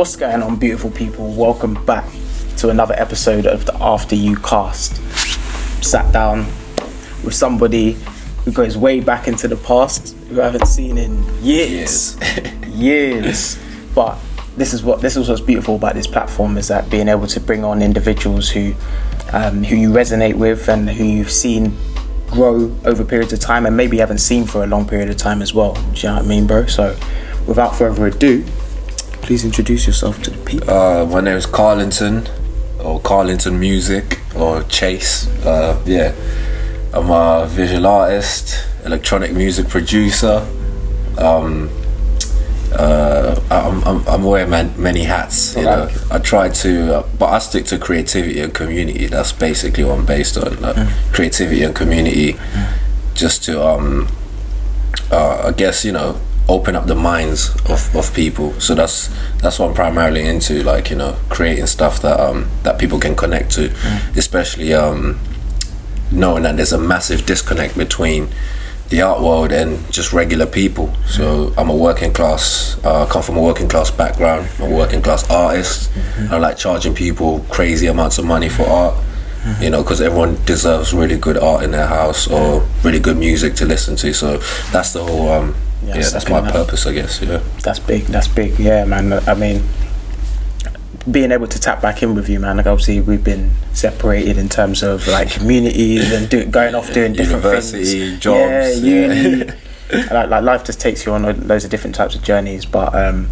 What's going on, beautiful people? Welcome back to another episode of the After You cast. Sat down with somebody who goes way back into the past, who I haven't seen in years. years. But this is what this is what's beautiful about this platform is that being able to bring on individuals who um, who you resonate with and who you've seen grow over periods of time and maybe haven't seen for a long period of time as well. Do you know what I mean, bro? So without further ado, please introduce yourself to the people. Uh, my name is Carlington, or Carlington Music, or Chase. Uh, yeah, I'm a visual artist, electronic music producer. Um, uh, I'm, I'm, I'm wearing man, many hats. You know, I try to, uh, but I stick to creativity and community. That's basically what I'm based on. Like, Creativity and community, just to, um, uh, I guess you know, open up the minds of, of people. So that's that's what I'm primarily into. Like you know, creating stuff that um that people can connect to, especially um knowing that there's a massive disconnect between the art world and just regular people. So I'm a working class, uh, come from a working class background. I'm a working class artist. I like charging people crazy amounts of money for art. You know, because everyone deserves really good art in their house or really good music to listen to. So that's the whole. Um, Yeah, yeah, that's my purpose, I guess. Yeah. That's big. That's big. Yeah, man. I mean, being able to tap back in with you, man. Like obviously we've been separated in terms of like communities and do, going off doing different University, things. jobs, yeah, yeah. uni. like, like life just takes you on loads of different types of journeys, but um,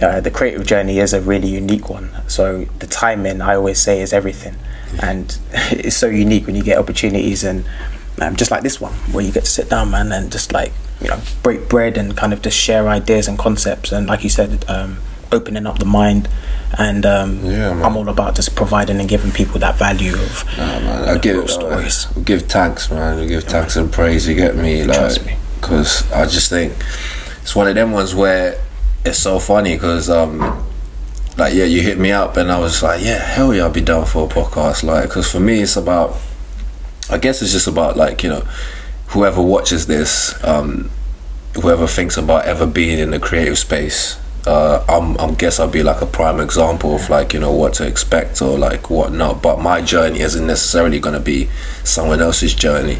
uh, the creative journey is a really unique one. So the timing, I always say, is everything, and it's so unique when you get opportunities and um, just like this one where you get to sit down, man, and just like you know break bread and kind of just share ideas and concepts, and like you said, um, opening up the mind. And um, Yeah. I'm all about just providing and giving people that value of Nah, man, I give stories. uh, give thanks, man. I give thanks and praise. You get me, like, because I just think it's one of them ones where it's so funny because, um, like, yeah, you hit me up and I was like, yeah, hell yeah, I'll be down for a podcast, like, because for me it's about, I guess it's just about like you know, whoever watches this, um, whoever thinks about ever being in the creative space. Uh, I'm, I'm guess I'll be like a prime example of like you know what to expect or like what not. But my journey isn't necessarily going to be someone else's journey.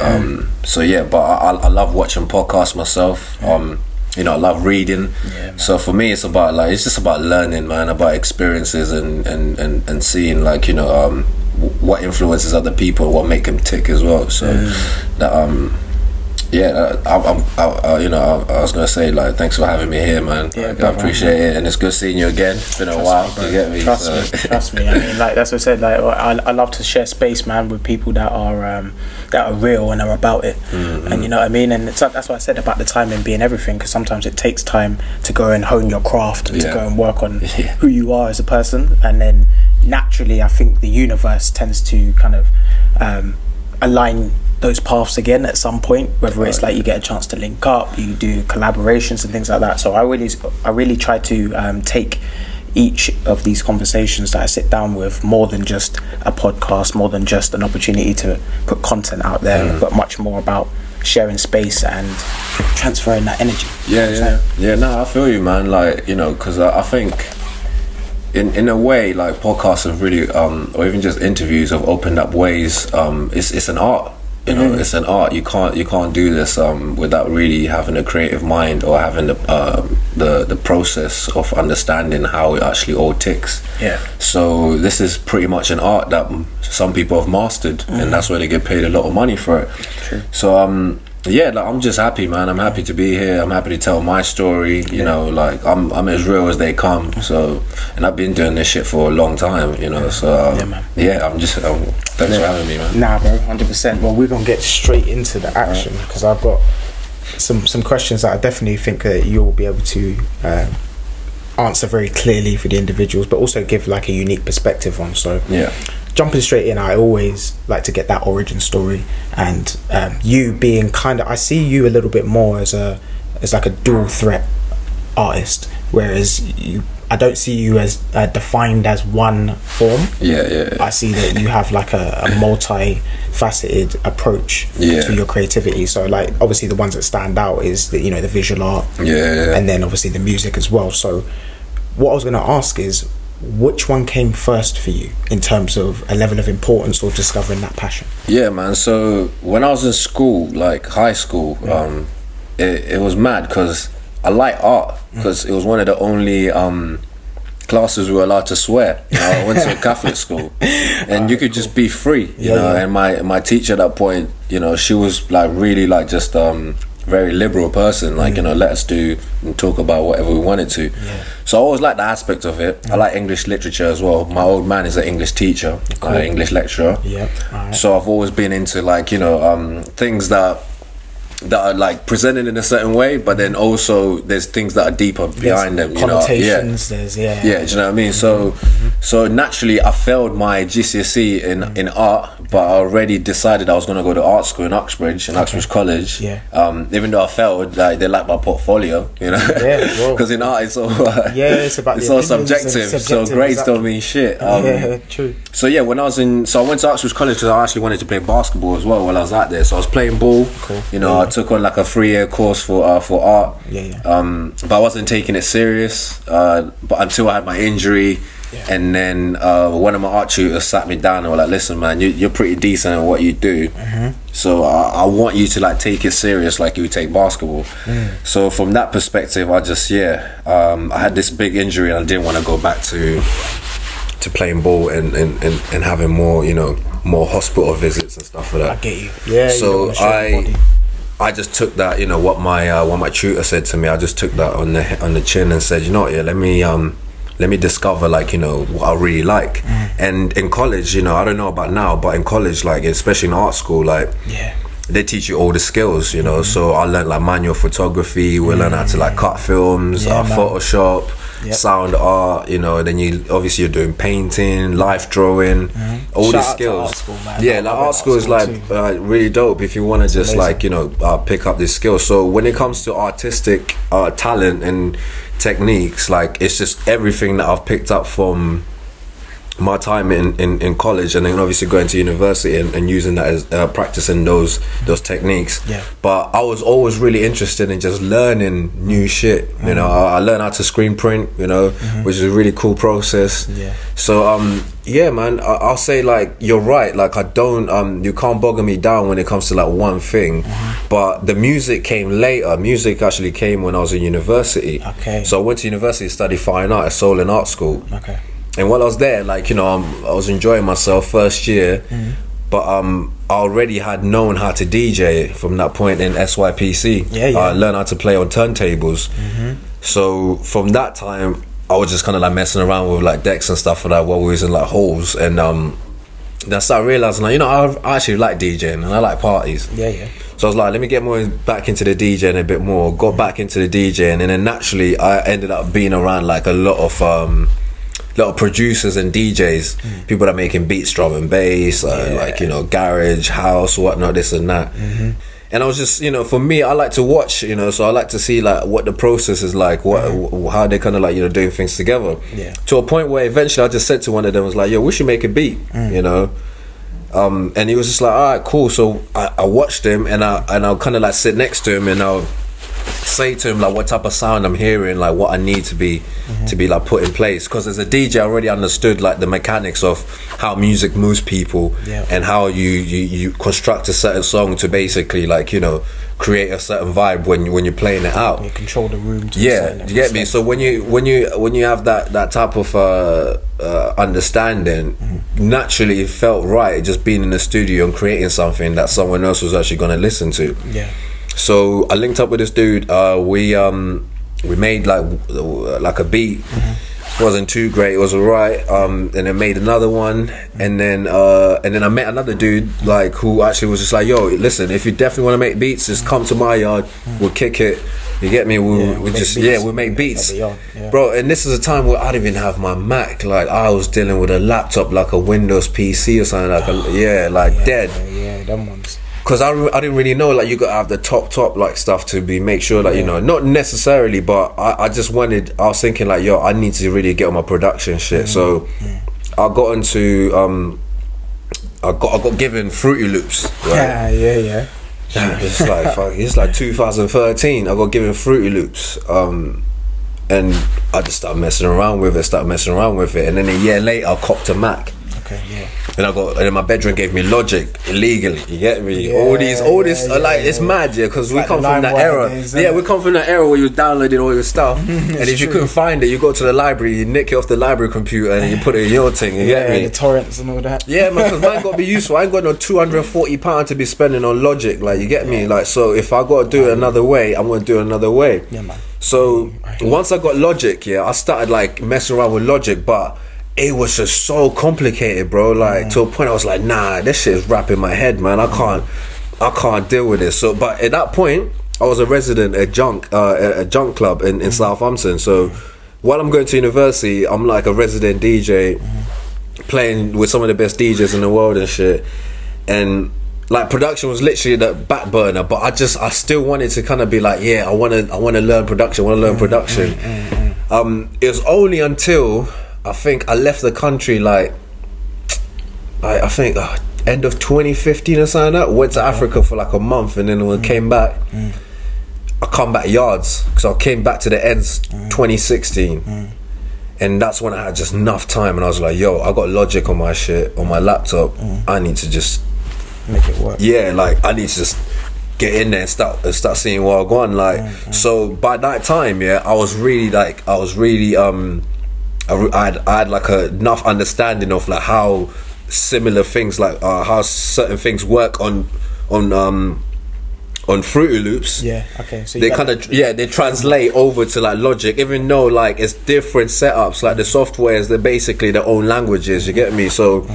Um, so yeah, but I, I I love watching podcasts myself. Um, you know, I love reading. Yeah, so for me, it's about like it's just about learning, man, about experiences and and and, and seeing like you know um, what influences other people, what make them tick as well. So that um. Yeah, uh, I, I'm, I, I, you know, I, I was gonna say like, thanks for having me here, man. Yeah, Like, I appreciate it, and it's good seeing you again. It's been a while. you get me? Trust So- me, trust me. I mean, like that's what I said. Like I, I love to share space, man, with people that are um, that are real and are about it. Mm-hmm. And you know what I mean. And it's, that's what I said about the timing being everything. Because sometimes it takes time to go and hone your craft and to go and work on Yeah. who you are as a person. And then naturally, I think the universe tends to kind of um, align those paths again at some point whether it's like you get a chance to link up you do collaborations and things like that so i really i really try to um, take each of these conversations that i sit down with more than just a podcast more than just an opportunity to put content out there but much more about sharing space and transferring that energy Yeah, yeah, yeah. No, I feel you, man. Like you know, because I, I think, in in a way, like podcasts have really, um, or even just interviews have opened up ways. Um, it's it's an art. You know, it's an art. You can't you can't do this um, without really having a creative mind or having the uh, the the process of understanding how it actually all ticks. Yeah. So this is pretty much an art that some people have mastered, and that's where they get paid a lot of money for it. True. So um, yeah, like, I'm just happy, man. I'm happy to be here. I'm happy to tell my story. You know, like I'm I'm as real as they come. So, and I've been doing this shit for a long time. You know, so um, Yeah, yeah, I'm just um, thanks for having me, man. Nah, bro, hundred percent. Well, we're gonna get straight into the action because I've got some some questions that I definitely think that you'll be able to um, answer very clearly for the individuals, but also give like a unique perspective on. So, Yeah. Jumping straight in, I always like to get that origin story and um, you being kind of. I see you a little bit more as a as like a dual threat artist, whereas you. I don't see you as uh, defined as one form. Yeah, yeah, yeah. I see that you have like a, a multi-faceted approach Yeah. to your creativity. So like obviously the ones that stand out is the you know the visual art, Yeah, yeah, yeah. and then obviously the music as well. So what I was going to ask is, which one came first for you in terms of a level of importance or discovering that passion? Yeah, man. So when I was in school, like high school, um, it, it was mad because I like art because it was one of the only um, classes we were allowed to swear. You know, I went to a Catholic school, and you could just be free. You Yeah, know, yeah. and my my teacher at that point, you know, she was like really like just um very liberal person. Like you know, let us do and talk about whatever we wanted to. So I always like the aspect of it. I like English literature as well. My old man is an English teacher, uh, English lecturer. Yeah, alright. So I've always been into like you know um, things that that are like presented in a certain way, but then also there's things that are deeper behind them. You know, yeah. There's yeah, Yeah, do you know what I mean? So, so naturally, I failed my GCSE in in art, but I already decided I was going to go to art school in Uxbridge, in Uxbridge College. Yeah. Um, even though I failed, like they like my portfolio, you know. Yeah. Because in art, it's all uh, Yeah, it's about it's the all subjective. subjective, so grades exactly. don't mean shit. Um, yeah, true. so yeah, when I was in, so I went to Uxbridge College because I actually wanted to play basketball as well while I was out there. So I was playing ball. Cool. You know, I took on like a three year course for uh, for art. Yeah, yeah. Um, but I wasn't taking it serious. Uh, but until I had my injury, Yeah. and then uh, one of my art tutors sat me down and were like, "Listen, man, you, you're pretty decent at what you do. Mm-hmm. So I, I want you to like take it serious, like you take basketball." Mm. So from that perspective, I just yeah, um, I had this big injury and I didn't want to go back to to playing ball and, and, and, and having more, you know, more hospital visits and stuff like that. I get you. Yeah. you so don't wanna show your I. I just took that, you know, what my uh, what my tutor said to me. I just took that on the on the chin and said, you know, what, yeah, let me um let me discover like you know what I really like. Mm. And in college, you know, I don't know about now, but in college, like especially in art school, like Yeah. They teach you all the skills, you know. Mm-hmm. So I learned like manual photography. We learned how to like cut films, Yeah, uh. Photoshop, Yep. sound art. You know, then you obviously you're doing painting, life drawing, all Mm-hmm. Shout these out to skills. school. Yeah, like art art school is like uh, really dope if you want to just Amazing. like you know uh, pick up this skill. So when it comes to artistic uh, talent and techniques, like it's just everything that I've picked up from my time in, in, in college and then obviously going to university and, and using that as uh, practicing those those techniques. Yeah. but I was always really interested in just learning new shit you know. I, I learned how to screen print you know which is a really cool process. Yeah. so um yeah man I, I'll say like you're right. Like I don't um you can't bog me down when it comes to like one thing. But the music came later. Music actually came when I was in university. Okay. so I went to university to study fine art at Solent Art School. Okay. And while I was there, like you know, um, I was enjoying myself first year, Mm-hmm. but um, I already had known how to DJ from that point in SYPC. Yeah, yeah. I learned how to play on turntables. So from that time, I was just kind of like messing around with like decks and stuff like that while we was in like halls, and um, then I started realizing like you know I, I actually like DJing and I like parties. Yeah, yeah. So I was like, let me get more back into the DJing a bit more. Got back into the DJing, and then naturally, I ended up being around like a lot of um, lot of producers and DJs, people that are making beats, drum and bass, uh, like you know, garage, house, whatnot, this and that. And I was just, you know, for me, I like to watch, you know, so I like to see like what the process is like, what wh- how they kind of like you know doing things together. Yeah. To a point where eventually I just said to one of them, I was like, yo, we should make a beat, you know. Um, and he was just like, all right, cool. So I, I watched him, and I and I'll kind of like sit next to him, and I'll say to him like what type of sound I'm hearing, like what I need to be to be like put in place. Because as a DJ, I already understood like the mechanics of how music moves people, Yeah. and how you, you you construct a certain song to basically like you know create a certain vibe when when you're playing it out. You control the room. To Yeah, you get me. So when you when you when you have that that type of uh, uh, understanding, naturally it felt right just being in the studio and creating something that someone else was actually going to listen to. Yeah. So I linked up with this dude. Uh, we um, we made like like a beat. wasn't too great. It was alright. Um, and then made another one, and then uh, and then I met another dude like who actually was just like, "Yo, listen, if you definitely want to make beats, just come to my yard. We'll kick it." You get me? We'll, Yeah, we we'll just beats. yeah, we'll make beats, At the yard, yeah. bro. And this is a time where I didn't even have my Mac. Like I was dealing with a laptop, like a Windows PC or something. Like a, yeah, like Yeah, dead Yeah, yeah, them ones. Because I, I didn't really know like you got to have the top top like stuff to be make sure like you know not necessarily but I, I just wanted I was thinking like yo I need to really get on my production shit so I got into um I got I got given Fruity Loops right Yeah, yeah, yeah. it's like fuck, it's like 2013 I got given Fruity Loops um and I just started messing around with it, started messing around with it, and then a year later I copped a Mac. Okay, yeah. And I got, and then my bedroom gave me Logic illegally. You get me? Yeah, all these, all this, yeah, like yeah, it's mad, yeah, because we like come from that era. days, yeah, we come from that era where you was downloading all your stuff, and if you couldn't find it, you go to the library, you nick it off the library computer, and you put it in your thing. You Yeah, get me? the torrents and all that. Yeah, man, because mine got to be useful. I ain't got no two hundred and forty pound to be spending on Logic. Like, you get me? Like, so if I got to do it another way, I'm gonna do it another way. Yeah, man. So I once I got Logic, yeah, I started like messing around with Logic, but it was just so complicated, bro. Like to a point, I was like, nah, this shit is wrapping my head, man. I can't, I can't deal with this. So, but at that point, I was a resident at junk, uh, at a junk club in, in Southampton. So while I'm going to university, I'm like a resident DJ, playing with some of the best DJs in the world and shit, and. Like production was literally the back burner, but I just I still wanted to kind of be like, yeah, I want to I want to learn production, I want to learn production. Um, it was only until I think I left the country like I, I think uh, end of 2015 or something. Like that. Went to Africa for like a month, and then when I mm. came back, mm. I come back yards because I came back to the ends mm. 2016. And that's when I had just enough time, and I was like, "Yo, I got Logic on my shit on my laptop. I need to just Make it work. yeah, like I need to just get in there and start and start seeing what I on. Like, so by that time, yeah, I was really like, I was really um, I, I had I had like a enough understanding of like how similar things like uh, how certain things work on on um on Fruity Loops. Yeah, okay. So They kind of yeah they translate over to like Logic, even though like it's different setups. Like the softwares, they're basically their own languages. You get me? So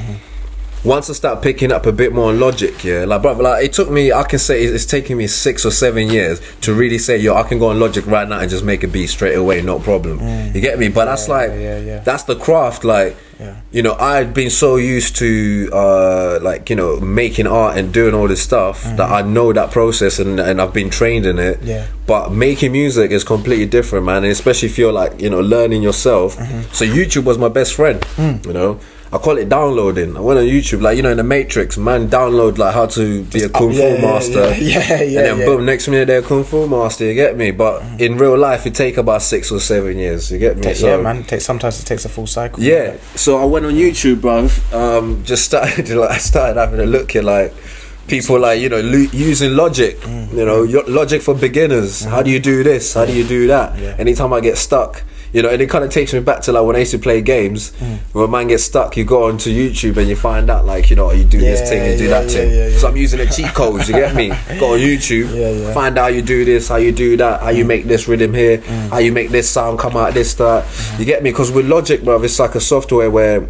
once I start picking up a bit more on Logic, yeah, like brother, like it took me. I can say it's, it's taking me six or seven years to really say, yo, I can go on Logic right now and just make a beat straight away, no problem. You get me? But that's like Mm. yeah, yeah. that's the craft. Like Yeah. you know, I had been so used to uh, like you know making art and doing all this stuff that I know that process and and I've been trained in it. Mm-hmm. Yeah. But making music is completely different, man. And especially if you're like you know learning yourself. Mm-hmm. So YouTube was my best friend. Mm. You know. I call it downloading. I went on YouTube, like you know, in the Matrix, man, download like how to be a kung fu yeah, yeah, master. yeah, yeah, yeah, and then boom, next minute they're a kung fu master. You get me? But in real life, it take about six or seven years. You get me? Take- yeah, man. Take, sometimes it takes a full cycle. Yeah, so I went on YouTube, bro. Um, just started like I started having a look at like people like you know lo- using Logic. Mm. You know, Logic for beginners. How do you do this? How do you do that? Yeah. Anytime I get stuck. You know, and it kind of takes me back to like when I used to play games. Mm. When a man gets stuck, you go onto YouTube and you find out like you know you do this thing you do yeah, that yeah, thing. yeah, yeah. So I'm using the cheat codes. You get me? Go on YouTube, Yeah, yeah. find out how you do this, how you do that, how you make this rhythm here, Mm. how you make this sound come out this that. Mm-hmm. You get me? Because with Logic, bro, it's like a software where,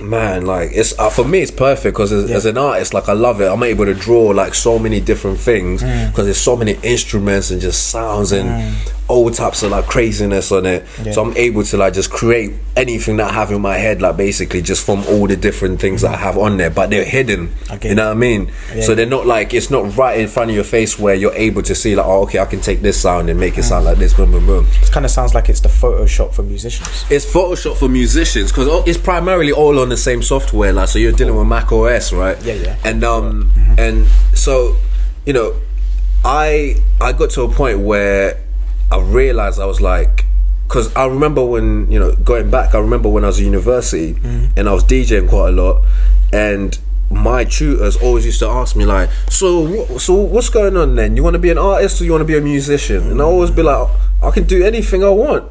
man, like it's uh, for me, it's perfect because as, as an artist, like I love it. I'm able to draw like so many different things Mm. because there's so many instruments and just sounds and all types of like craziness on it. Yeah. So I'm able to like just create anything that I have in my head, like basically just from all the different things that I have on there, but they're hidden. Okay. You know what I mean? Yeah. So they're not like it's not right in front of your face where you're able to see like, oh, okay, I can take this sound and make it sound like this. Boom, boom, boom. It kind of sounds like it's the Photoshop for musicians. It's Photoshop for musicians because it's primarily all on the same software. Like, so you're dealing with Mac OS, right? Yeah, yeah. And um, and so, you know, I I got to a point where I realized I was like, because I remember when you know going back, I remember when I was at university mm-hmm. and I was DJing quite a lot, and my tutors always used to ask me like, so so what's going on then? You want to be an artist or you want to be a musician? And I always be like, I can do anything I want.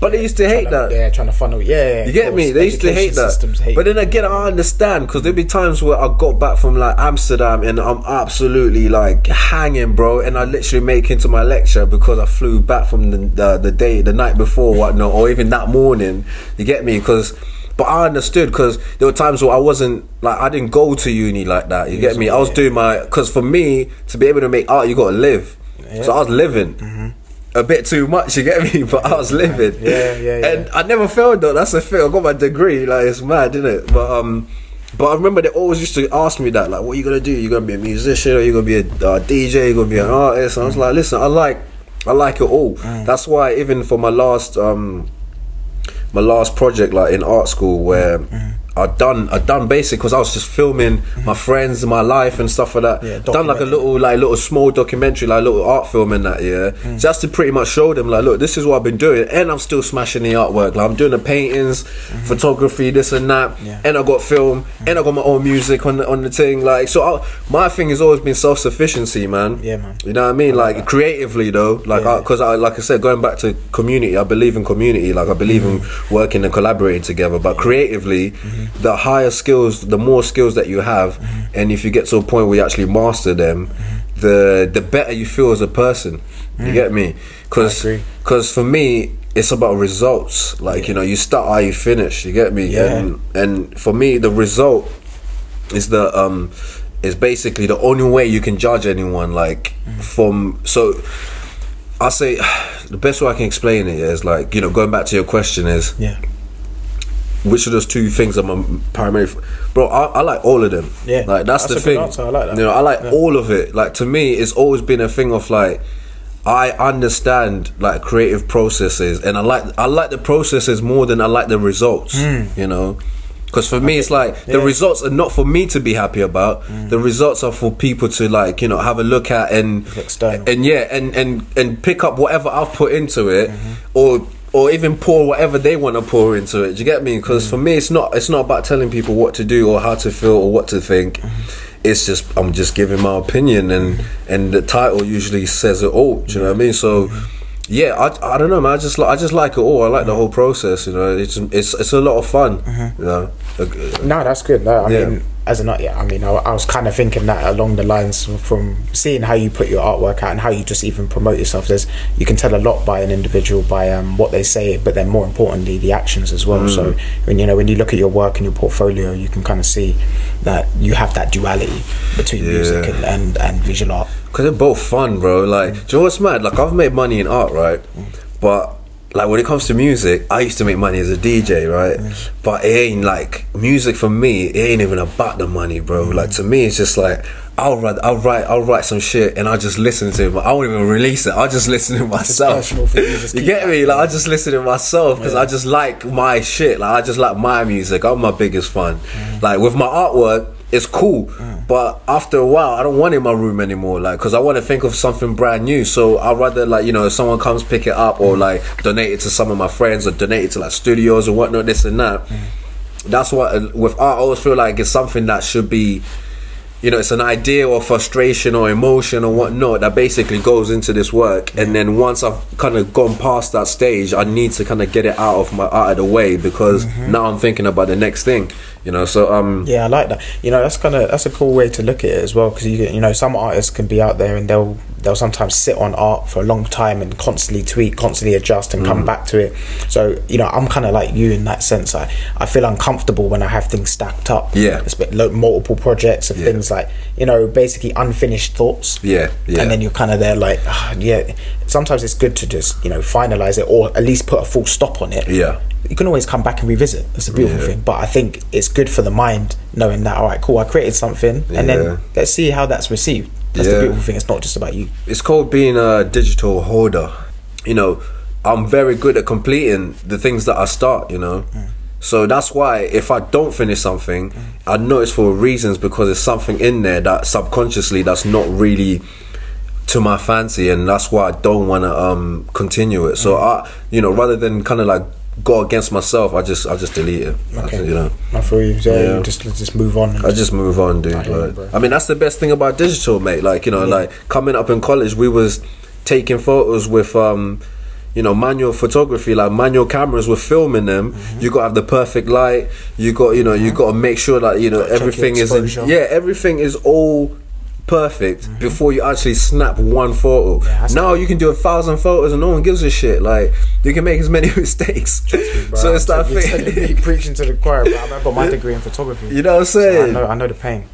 But they used to hate that. Yeah, trying to funnel. Yeah, yeah You get me? They used to hate that. Hate But then again, I understand because there'd be times where I got back from like Amsterdam and I'm absolutely like hanging, bro. And I literally make into my lecture because I flew back from the the, the day, the night before, whatnot, or even that morning. You get me? Because. But I understood because there were times where I wasn't like I didn't go to uni like that. You get me? I was doing my because for me to be able to make art, you got to live. So I was living a bit too much. You get me? But I was living. Yeah, yeah, yeah. And I never failed though. That's the thing. I got my degree. Like it's mad, isn't it? But um, but I remember they always used to ask me that. Like, what are you gonna do? You're gonna be a musician or you're gonna be a uh, DJ? you're gonna be an artist? And I was like, listen, I like, I like it all. That's why even for my last um, my last project like in art school where I done I done basic because I was just filming my friends and my life and stuff like that. Yeah, done like a little like little small documentary, like a little art film in that yeah, Mm. just to pretty much show them like, look, this is what I've been doing, and I'm still smashing the artwork. Like I'm doing the paintings, photography, this and that, Mm-hmm. Yeah. and I got film, and I got my own music on the, on the thing. Like so, I, my thing has always been self sufficiency, man. Yeah, man. You know what I mean? like creatively though, like Yeah. because I, like I said, going back to community, I believe in community. Like I believe in working and collaborating together. But creatively, the higher skills, the more skills that you have, and if you get to a point where you actually master them, the the better you feel as a person. You get me? Because because for me. It's about results, like you know, you start how you finish. You get me? Yeah. And and for me, the result is the um is basically the only way you can judge anyone like from so I say the best way I can explain it is like you know going back to your question is Yeah. Which of those two things am I primary f- bro I, I like all of them Yeah, like that's, that's the thing answer, I like that. you know I like Yeah. all of it like to me it's always been a thing of like I understand like creative processes and I like I like the processes more than I like the results you know because for me it's like the. Yeah. results are not for me to be happy about the results are for people to like you know have a look at and external. and yeah and and and pick up whatever I've put into it Mm-hmm. or or even pour whatever they want to pour into it do you get me because Mm. for me it's not it's not about telling people what to do or how to feel or what to think Mm-hmm. it's just I'm just giving my opinion and and the title usually says it all do you know what I mean so Mm-hmm. yeah I, I don't know man I just li- I just like it all I like the whole process you know it's it's it's a lot of fun Mm-hmm. you know No, that's good. No, I Yeah. mean, as a not yeah, I mean, I, I was kind of thinking that along the lines from seeing how you put your artwork out and how you just even promote yourself. There's you can tell a lot by an individual by um, what they say, but then more importantly, the actions as well. So Mm. when you know when you look at your work and your portfolio, you can kind of see that you have that duality between music and, and and visual art. Because they're both fun, bro. Like, do you know what's mad? Like, I've made money in art, right? But like when it comes to music, I used to make money as a DJ, right? But it ain't like music for me. It ain't even about the money, bro. Like to me, it's just like I'll write, I'll write, I'll write some shit, and I'll just listen to it. But I won't even release it. I'll just listen to myself. you, you get me? Like I just listen to myself because I just like my shit. Like I just like my music. I'm my biggest fan. Like with my artwork, it's cool. Mm. But after a while, I don't want it in my room anymore. Like because I want to think of something brand new. So I'd rather like you know if someone comes pick it up or mm. like donate it to some of my friends or donate it to like studios or whatnot, this and that. Mm. That's what uh, with art. I always feel like it's something that should be you know, it's an idea or frustration or emotion or whatnot that basically goes into this work. And then once I've kind of gone past that stage, I need to kind of get it out of my out of the way because mm-hmm. now I'm thinking about the next thing. You know, so um, Yeah, I like that. You know, that's kind of that's a cool way to look at it as well because you you know some artists can be out there and they'll they'll sometimes sit on art for a long time and constantly tweak, constantly adjust and Mm. come back to it. So you know, I'm kind of like you in that sense. I I feel uncomfortable when I have things stacked up. Yeah. it's lo- multiple projects of Yeah. things like you know basically unfinished thoughts. Yeah, yeah. and then you're kind of there like ah, yeah. Sometimes it's good to just you know finalize it or at least put a full stop on it Yeah. you can always come back and revisit. That's a beautiful Yeah. thing. But I think it's good for the mind knowing that. All right, cool. I created something, and Yeah. then let's see how that's received. That's the beautiful thing. It's not just about you. it's called being a digital hoarder. You know, I'm very good at completing the things that I start. You know, mm. so that's why if I don't finish something, mm. I know it's for reasons because there's something in there that subconsciously that's not really to my fancy, and that's why I don't want to um continue it. So I, you know, rather than kind of like go against myself, I just I just delete it. Okay. just, you know. I feel you. Yeah. you just just move on. I just move on, dude. I you, like. I mean, that's the best thing about digital, mate. Like, you know, like coming up in college, we was taking photos with, um, you know, manual photography, like manual cameras. We're filming them. Mm-hmm. You got to have the perfect light. You got, you know, you got to make sure that you know Gotta everything is, in, yeah, everything is all perfect before you actually snap one photo. Mm-hmm. Yeah, now you can do a thousand photos and no one gives a shit. Like you can make as many mistakes. Bro, so it's that me thing. preaching to the choir. Bro. I got my degree in photography. You know what I'm So saying? I know. I know the pain.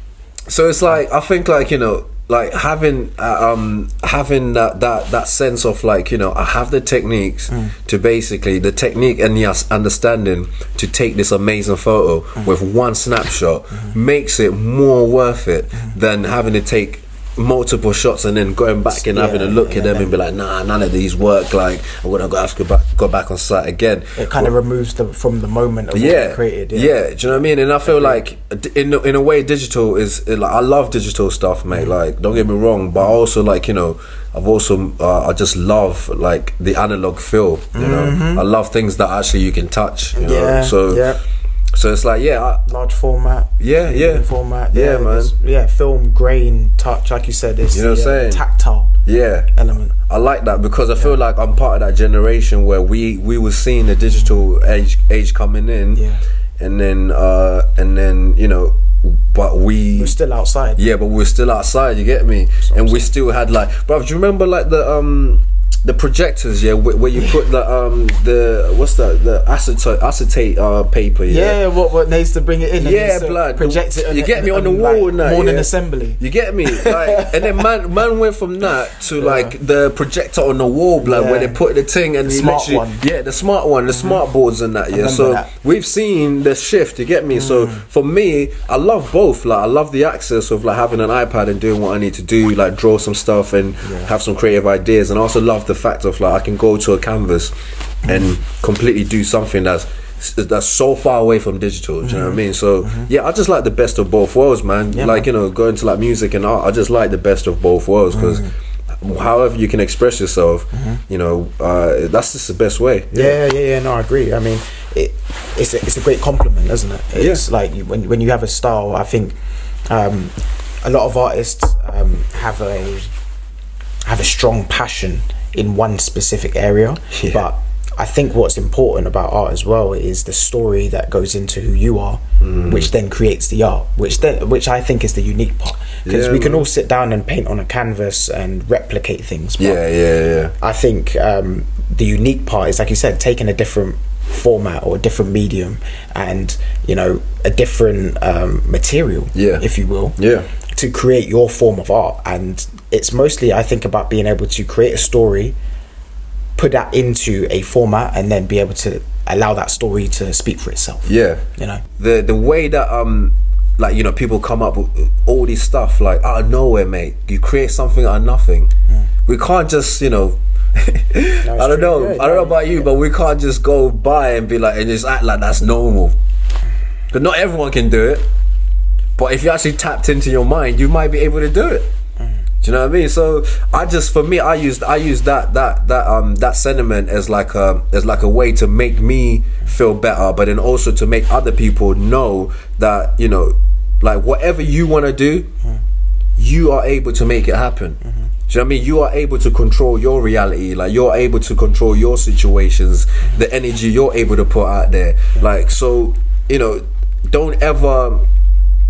so it's like I think like you know like having uh, um having that that that sense of like you know I have the techniques to basically the technique and the us- understanding to take this amazing photo with one snapshot makes it more worth it than having to take multiple shots and then going back and having a look yeah, at them yeah. and be like, nah, none of these work. Like I'm gonna go have to go back, go back on site again. It kind of removes the from the moment of what yeah, you created. yeah. Yeah. Do you know what I mean? And I feel like, in in a way, digital is like I love digital stuff, mate. Mm-hmm. Like, don't get me wrong, but I also like you know, I've also uh, I just love like the analog feel. You know, I love things that actually you can touch. You know, Mm-hmm. Yeah, so yeah. So it's like yeah, I, Large format. Yeah, yeah. Format. Yeah, man. Yeah, film, grain, touch. Like you said, it's You know what the, I'm uh, saying? tactile yeah. element. I like that because I feel like I'm part of that generation where we we were seeing the digital age age coming in, Yeah. and then uh and then you know, but we We're still outside. yeah, but we're still outside. You get me? and we still had like, bro. Do you remember like the um the projectors? Yeah, where, where you put the um the what's that the acetate acetate uh paper? Yeah, what what needs to bring it in? Yeah, needs blood. Project it. You get it me on the and, wall like, that, Morning yeah. assembly. You get me? Like, and then man, man went from that to like the projector on the wall, blood, where they put the thing and The smart one. Mm-hmm. yeah, the smart one, the smart boards and that. Yeah, so that. we've seen the shift. You get me? So Mm. for me, I love both. Like, I love the access of like having an iPad and doing what I need to do, like draw some stuff and have some creative ideas, and I also love the fact of like I can go to a canvas and completely do something that's that's so far away from digital. Do you know what I mean? So yeah, I just like the best of both worlds, man. Mm-hmm. Yeah, like man. you know, going to like music and art, I just like the best of both worlds because. However you can express yourself, you know, uh, that's just the best way. Yeah, yeah, yeah. No, I agree. I mean, it, it's a, it's a great compliment, isn't it? It's like when when you have a style. I think um, a lot of artists um, have a have a strong passion in one specific area, Yeah. but I think what's important about art as well is the story that goes into who you are, Mm. which then creates the art, which then which I think is the unique part. Because Yeah, we can all sit down and paint on a canvas and replicate things. but Yeah, yeah, yeah. I think um, the unique part is, like you said, taking a different format or a different medium and you know a different um, material, Yeah. if you will, Yeah. To create your form of art. And it's mostly, I think, about being able to create a story, put that into a format, and then be able to allow that story to speak for itself. Yeah. You know. The the way that um like you know people come up with all this stuff like out of nowhere, mate. You create something out of nothing. We can't just you know. I don't know. Yeah, I don't know about you, but we can't just go by and be like and just act like that's normal. But not everyone can do it. But if you actually tapped into your mind, you might be able to do it. Do you know what I mean? So I just for me, I used I used that that that um that sentiment as like a as like a way to make me feel better, but then also to make other people know that you know, like whatever you want to do, you are able to make it happen. Do you know what I mean? You are able to control your reality. Like you're able to control your situations, the energy you're able to put out there. Like so, you know, don't ever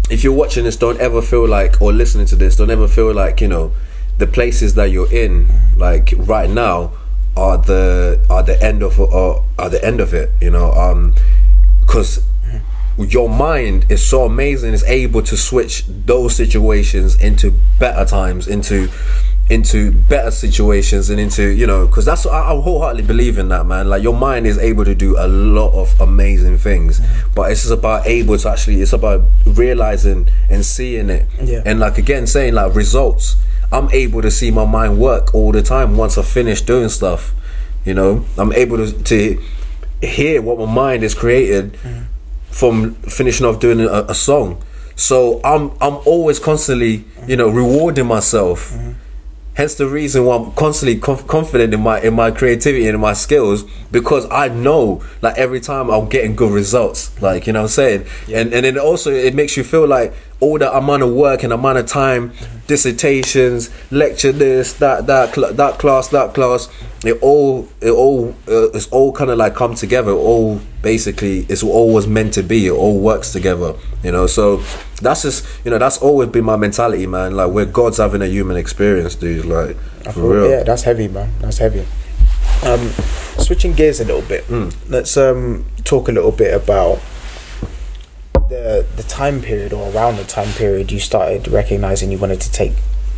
if you're watching this, don't ever feel like, or listening to this, don't ever feel like, you know, the places that you're in, like right now, are the are the end of or are the end of it. You know, um, because your mind is so amazing, it's able to switch those situations into better times, into into better situations and into you know because that's I, I wholeheartedly believe in that man. Like your mind is able to do a lot of amazing things mm-hmm. but it's just about able to actually it's about realizing and seeing it. Yeah. and like again saying like results. I'm able to see my mind work all the time once i finish doing stuff you know? I'm able to, to hear what my mind has created mm-hmm. From finishing off doing a, a song. So i'm i'm always constantly you know rewarding myself. Mm-hmm. Hence the reason why i'm constantly conf- confident in my in my creativity and in my skills because i know like every time i'm getting good results like you know what i'm saying? And and then also it makes you feel like all the amount of work and amount of time dissertations lecture this that that cl- that class that class it all it all uh, it's all kind of like come together all basically it's all was meant to be it all works together you know so that's just you know that's always been my mentality man like we're god's having a human experience dude like for real Yeah, that's heavy, man. That's heavy. Um, switching gears a little bit. Hmm. Let's um talk a little bit about the the time period or around the time period you started recognizing you wanted to take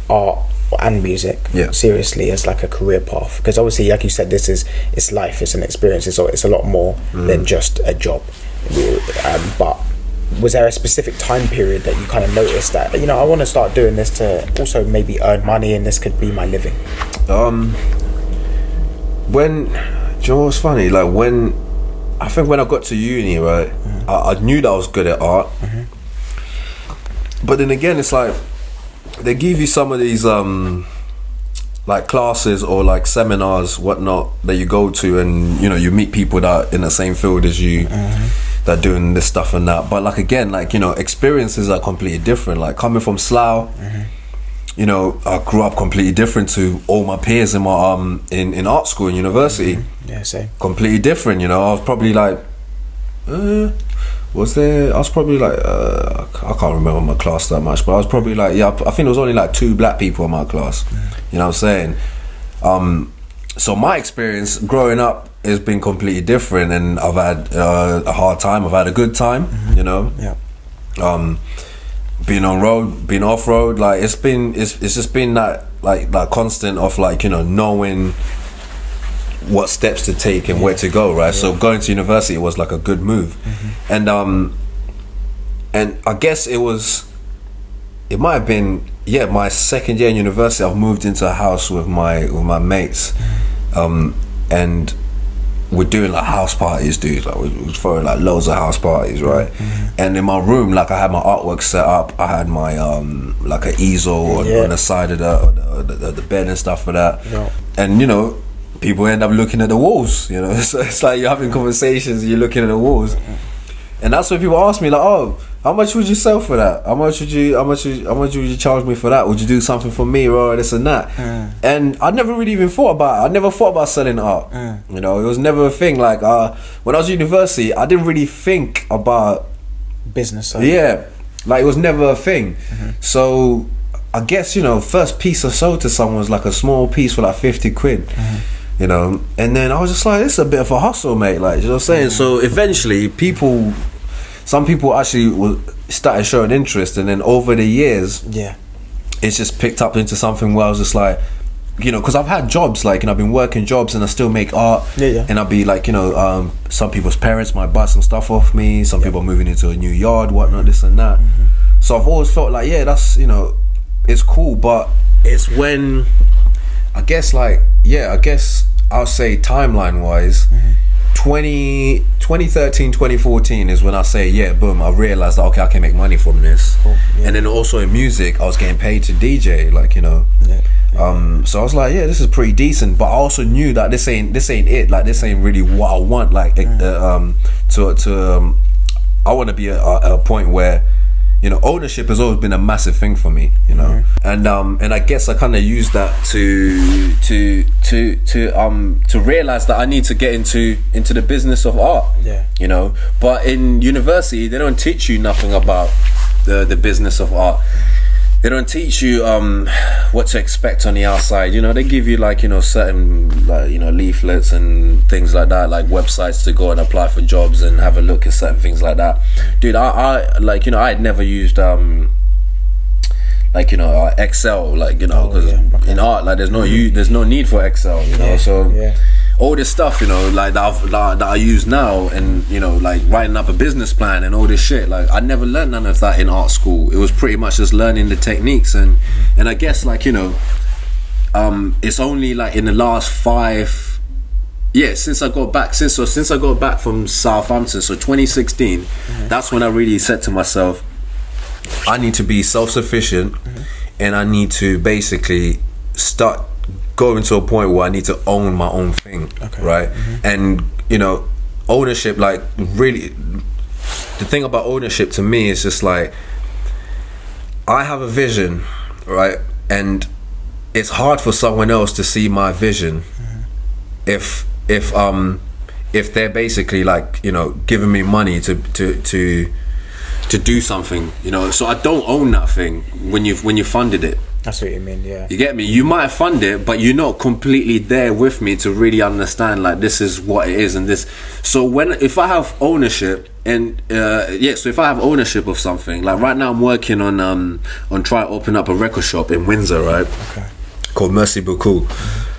art and music Yeah. seriously as like a career path because obviously like you said this is it's life it's an experience it's it's a lot more Hmm. than just a job um, but was there a specific time period that you kind of noticed that you know I want to start doing this to also maybe earn money and this could be my living? Um, when, do you know what's funny? Like when, I think when I got to uni, right, I, I knew that I was good at art. But then again, it's like they give you some of these um, like classes or like seminars, whatnot, that you go to, and you know you meet people that are in the same field as you. That doing this stuff and that, but like again, like you know, experiences are completely different. Like coming from Slough, you know, I grew up completely different to all my peers in my um in, in art school and university. Yeah, same. Completely different, you know. I was probably like, uh, was there? I was probably like, uh, I can't remember my class that much, but I was probably like, yeah, I think there was only like two black people in my class. You know what I'm saying? Um, so my experience growing up has been completely different, and I've had uh, a hard time. I've had a good time, you know Yeah. um being on road being off road like it's been it's, it's just been that like that constant of like you know knowing what steps to take and where to go right? So going to university was like a good move. And um and i guess it was it might have been yeah my second year in university i've moved into a house with my with my mates. Um and we're doing like house parties, dude. Like we we're throwing like loads of house parties, right? And in my room, like I had my artwork set up. I had my um like an easel on, Yeah. on the side of the the, the the bed and stuff for that. Yeah. And you know, people end up looking at the walls. You know, so it's like you're having conversations, you're looking at the walls, and that's when people ask me like, "Oh, how much would you sell for that? How much would you? How much? Would, how much would you charge me for that? Would you do something for me or this and that?" And I never really even thought about. It. I never thought about selling art. You know, it was never a thing. Like uh, when I was at university, I didn't really think about Business. side. yeah, like it was never a thing. Mm-hmm. So I guess you know, first piece I sold to someone was like a small piece for like fifty quid. Mm-hmm. You know, and then I was just like, "This is a bit of a hustle, mate." Like, you know what I'm saying? Mm-hmm. So eventually, people, some people actually was started showing interest, and then over the years, Yeah. it's just picked up into something where I was just like, you know, because I've had jobs like, and I've been working jobs, and I still make art. Yeah, yeah. And I'll be like, you know, um, some people's parents might buy some stuff off me. Some people are moving into a new yard, whatnot, this and that. Mm-hmm. So I've always felt like, yeah, that's you know, it's cool, but it's when, I guess, like, yeah, I guess I'll say timeline wise. Mm-hmm. 20, 2013 2014 is when I say yeah boom I realized that okay I can make money from this. Cool, yeah. and then also in music I was getting paid to DJ like you know. Yeah. um so I was like yeah this is pretty decent but I also knew that this ain't this ain't it. Like this ain't really what I want. Like uh, um to to um, I want to be at a, a point where you know ownership has always been a massive thing for me you know. And um and I guess I kind of use that to to to to um to realize that I need to get into into the business of art Yeah. you know. But in university they don't teach you nothing about the the business of art they don't teach you um what to expect on the outside. You know they give you like you know certain like you know leaflets and things like that like websites to go and apply for jobs and have a look at certain things like that. Dude i, I like you know i had never used um like you know uh, excel like you know because yeah, okay. in art like there's no you there's no need for excel you know Yeah, so yeah. all this stuff, you know, like that, I've, that, that I use now, and you know, like writing up a business plan and all this shit. Like I never learned none of that in art school. It was pretty much just learning the techniques, and and I guess like you know, um, it's only like in the last five, yeah, since I got back, since so since I got back from Southampton, so 2016, that's when I really said to myself, I need to be self sufficient, and I need to basically start going to a point where I need to own my own thing, Okay. right? And you know, ownership, like really, the thing about ownership to me is just like I have a vision, right? And it's hard for someone else to see my vision if if um if they're basically like you know giving me money to to to to do something you know so i don't own that thing when you've when you funded it That's what you mean. Yeah. you get me you might fund it but you're not completely there with me to really understand like this is what it is and this so when if i have ownership and uh yeah so if i have ownership of something like right now i'm working on um on trying to open up a record shop in windsor right Okay. called Mercy Beaucoup.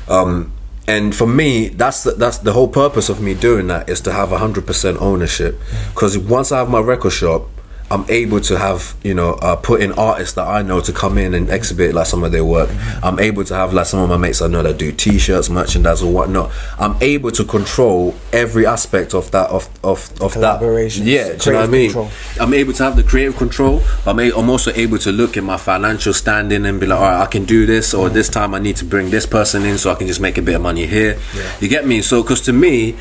Um, and for me, that's the, that's the whole purpose of me doing that is to have hundred percent ownership. Because once I have my record shop, I'm able to have you know uh, put in artists that I know to come in and exhibit like some of their work. I'm able to have like some of my mates I know that do T-shirts, merchandise, or whatnot. I'm able to control every aspect of that of of of that. Yeah, do you know what I mean? control. I'm able to have the creative control. I'm, a- I'm also able to look at my financial standing and be like, all right, I can do this, or this time I need to bring this person in so I can just make a bit of money here. You get me? So, because to me,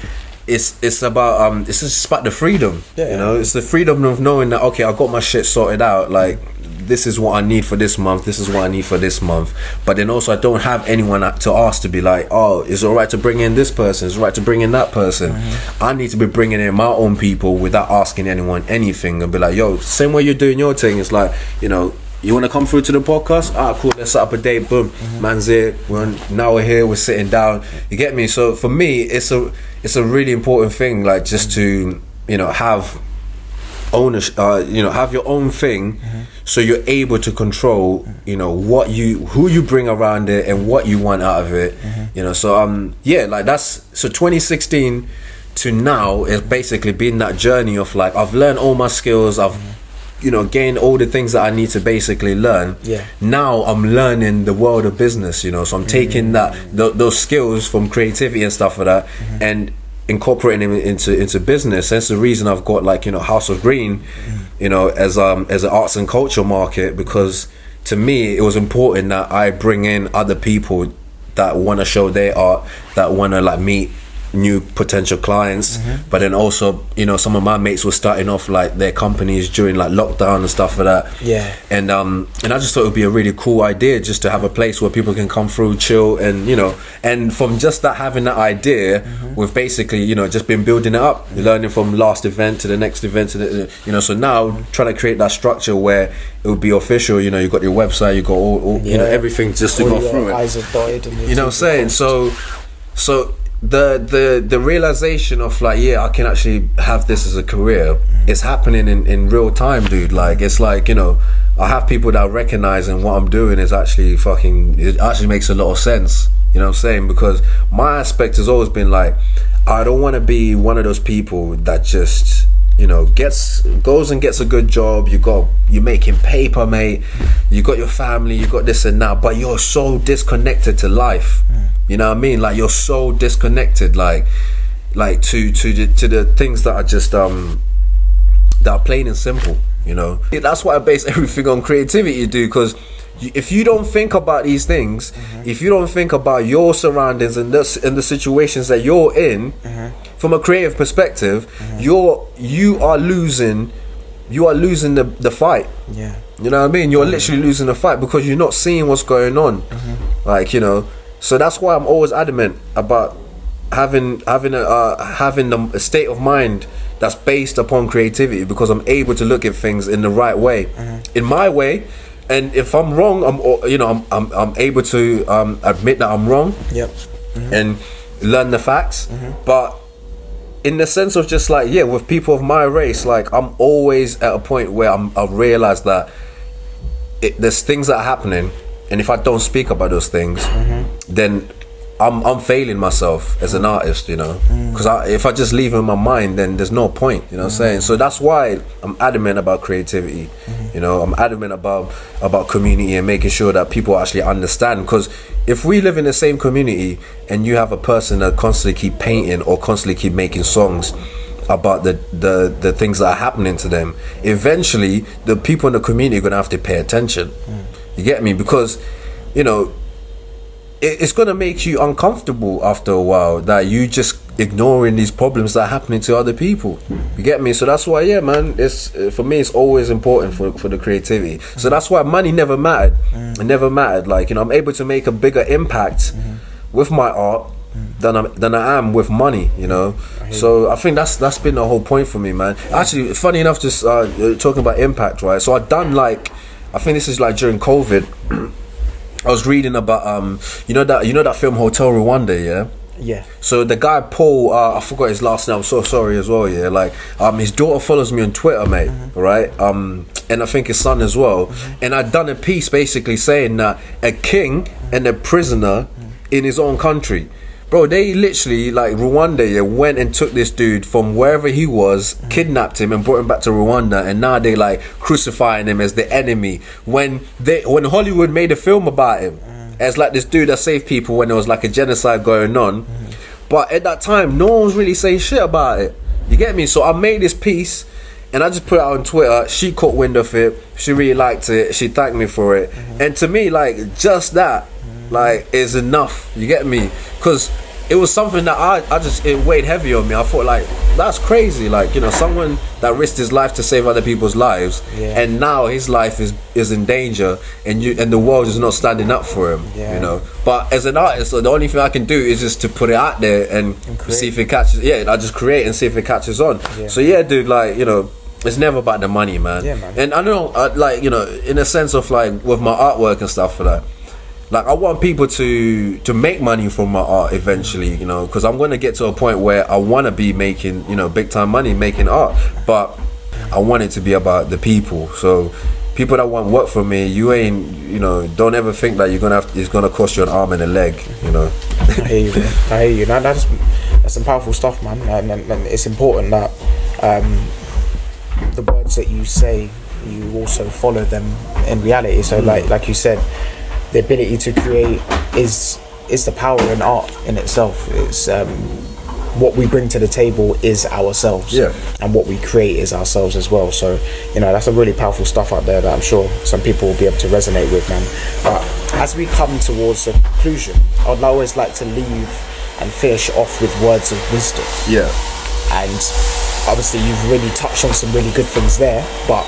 it's it's about um, it's just about the freedom. Yeah. You know, it's the freedom of knowing that okay, I got my shit sorted out. Like this is what I need for this month. This is what I need for this month. But then also, I don't have anyone to ask to be like, oh, it's all right to bring in this person. It's all right to bring in that person. I need to be bringing in my own people without asking anyone anything and be like, yo, same way you're doing your thing. It's like, you know. You want to come through to the podcast? Ah, cool. Let's set up a date. Boom, man's here. We're on, now we're here. We're sitting down. You get me? So for me, it's a it's a really important thing. Like just to you know have ownership uh, you know have your own thing so you're able to control you know what you who you bring around it and what you want out of it you know so um yeah like that's so 2016 to now is basically been that journey of like I've learned all my skills I've you know gained all the things that I need to basically learn. Yeah. now I'm learning the world of business you know so I'm mm. taking that th- those skills from creativity and stuff like that mm-hmm. and incorporating them into into business. That's the reason I've got like you know House of Green mm. you know as um as an arts and culture market because to me it was important that I bring in other people that want to show their art that want to like meet new potential clients but then also you know some of my mates were starting off like their companies during like lockdown and stuff like that Yeah. and um and I just thought it would be a really cool idea just to have a place where people can come through chill and you know and from just that having that idea we've basically you know just been building it up learning from last event to the next event to the you know so now trying to create that structure where it would be official you know you got your website you got all, all you know Yeah. everything just to All go your through it Eyes are dotted and you know what I'm saying? So, so the the the realization of like, yeah, I can actually have this as a career. It's happening in in real time, dude. Like, it's like you know, I have people that are recognizing what I'm doing is actually fucking. It actually makes a lot of sense. You know what I'm saying? Because my aspect has always been like, I don't want to be one of those people that just you know gets goes and gets a good job. You got you're making paper mate. You got your family you got this and that but you're so disconnected to life. You know what i mean? Like you're so disconnected like like to to the to the things that are just um that are plain and simple you know? That's why i base everything on creativity dude because if you don't think about these things mm-hmm. if you don't think about your surroundings and the, and the situations that you're in mm-hmm. from a creative perspective mm-hmm. you're you are losing you are losing the, the fight Yeah. you know what I mean? You're literally losing the fight because you're not seeing what's going on. Like you know, so that's why I'm always adamant about having having a uh, having the a state of mind that's based upon creativity because I'm able to look at things in the right way, in my way. And if I'm wrong, I'm you know I'm I'm, I'm able to um, admit that I'm wrong Yep. Mm-hmm. and learn the facts. Mm-hmm. But in the sense of just like yeah, with people of my race, like I'm always at a point where I'm I realize that it, there's things that are happening, and if I don't speak about those things, mm-hmm. then I'm I'm failing myself as an artist, you know. Mm. Because I, if I just leave it in my mind, then there's no point, you know what I'm mm. saying. So that's why I'm adamant about creativity, mm-hmm. you know. I'm adamant about about community and making sure that people actually understand. Because if we live in the same community and you have a person that constantly keep painting or constantly keep making songs about the, the the things that are happening to them eventually the people in the community are going to have to pay attention mm. you get me because you know it's going to make you uncomfortable after a while that you just ignoring these problems that are happening to other people you get me so that's why yeah man it's uh, for me it's always important for, for the creativity so that's why money never mattered it never mattered like you know i'm able to make a bigger impact with my art than I'm than I am with money, you know. So I think that's that's been the whole point for me, man. Actually, funny enough, just uh, uh, talking about impact, right? So I done like, I think this is like during COVID. I was reading about um, you know that you know that film Hotel Rwanda, yeah. Yeah. So the guy Paul, uh, I forgot his last name. I'm so sorry as well. Yeah, like um, his daughter follows me on Twitter, mate. Right. Um, and I think his son as well. And I'd done a piece basically saying that a king and a prisoner in his own country. Bro, they literally like Rwanda yeah, went and took this dude from wherever he was, mm. kidnapped him and brought him back to Rwanda, and now they like crucifying him as the enemy. When they when Hollywood made a film about him mm. as like this dude that saved people when there was like a genocide going on, mm. but at that time no one was really saying shit about it. You get me? So I made this piece. And I just put it out on Twitter. She caught wind of it. She really liked it. She thanked me for it. Mm-hmm. And to me, like just that, like is enough. You get me? Because it was something that I, I just it weighed heavy on me. I thought like that's crazy. Like you know, someone that risked his life to save other people's lives, Yeah. and now his life is is in danger, and you and the world is not standing up for him. Yeah. You know. But as an artist, the only thing I can do is just to put it out there and, create. see if it catches. Yeah, I just create and see if it catches on. Yeah. So yeah, dude, like you know. It's never about the money, man. Yeah, man. And I know, uh, like you know, in a sense of like with my artwork and stuff for that, like I want people to to make money from my art eventually, you know, because I'm gonna get to a point where I want to be making, you know, big time money making art, but I want it to be about the people. So people that want work from me, you ain't, you know, don't ever think that you're gonna have it's gonna cost you an arm and a leg, you know. I hear you. Man. I hear you. That, that's that's some powerful stuff, man. And, and, and it's important that um, the words that you say, you also follow them in reality. So, like like you said, the ability to create is is the power in art in itself. It's um, what we bring to the table is ourselves. Yeah. And what we create is ourselves as well. So, you know, that's a really powerful stuff out there that I'm sure some people will be able to resonate with, man. But as we come towards a conclusion, I'd always like to leave and finish off with words of wisdom. Yeah. And obviously, you've really touched on some really good things there. But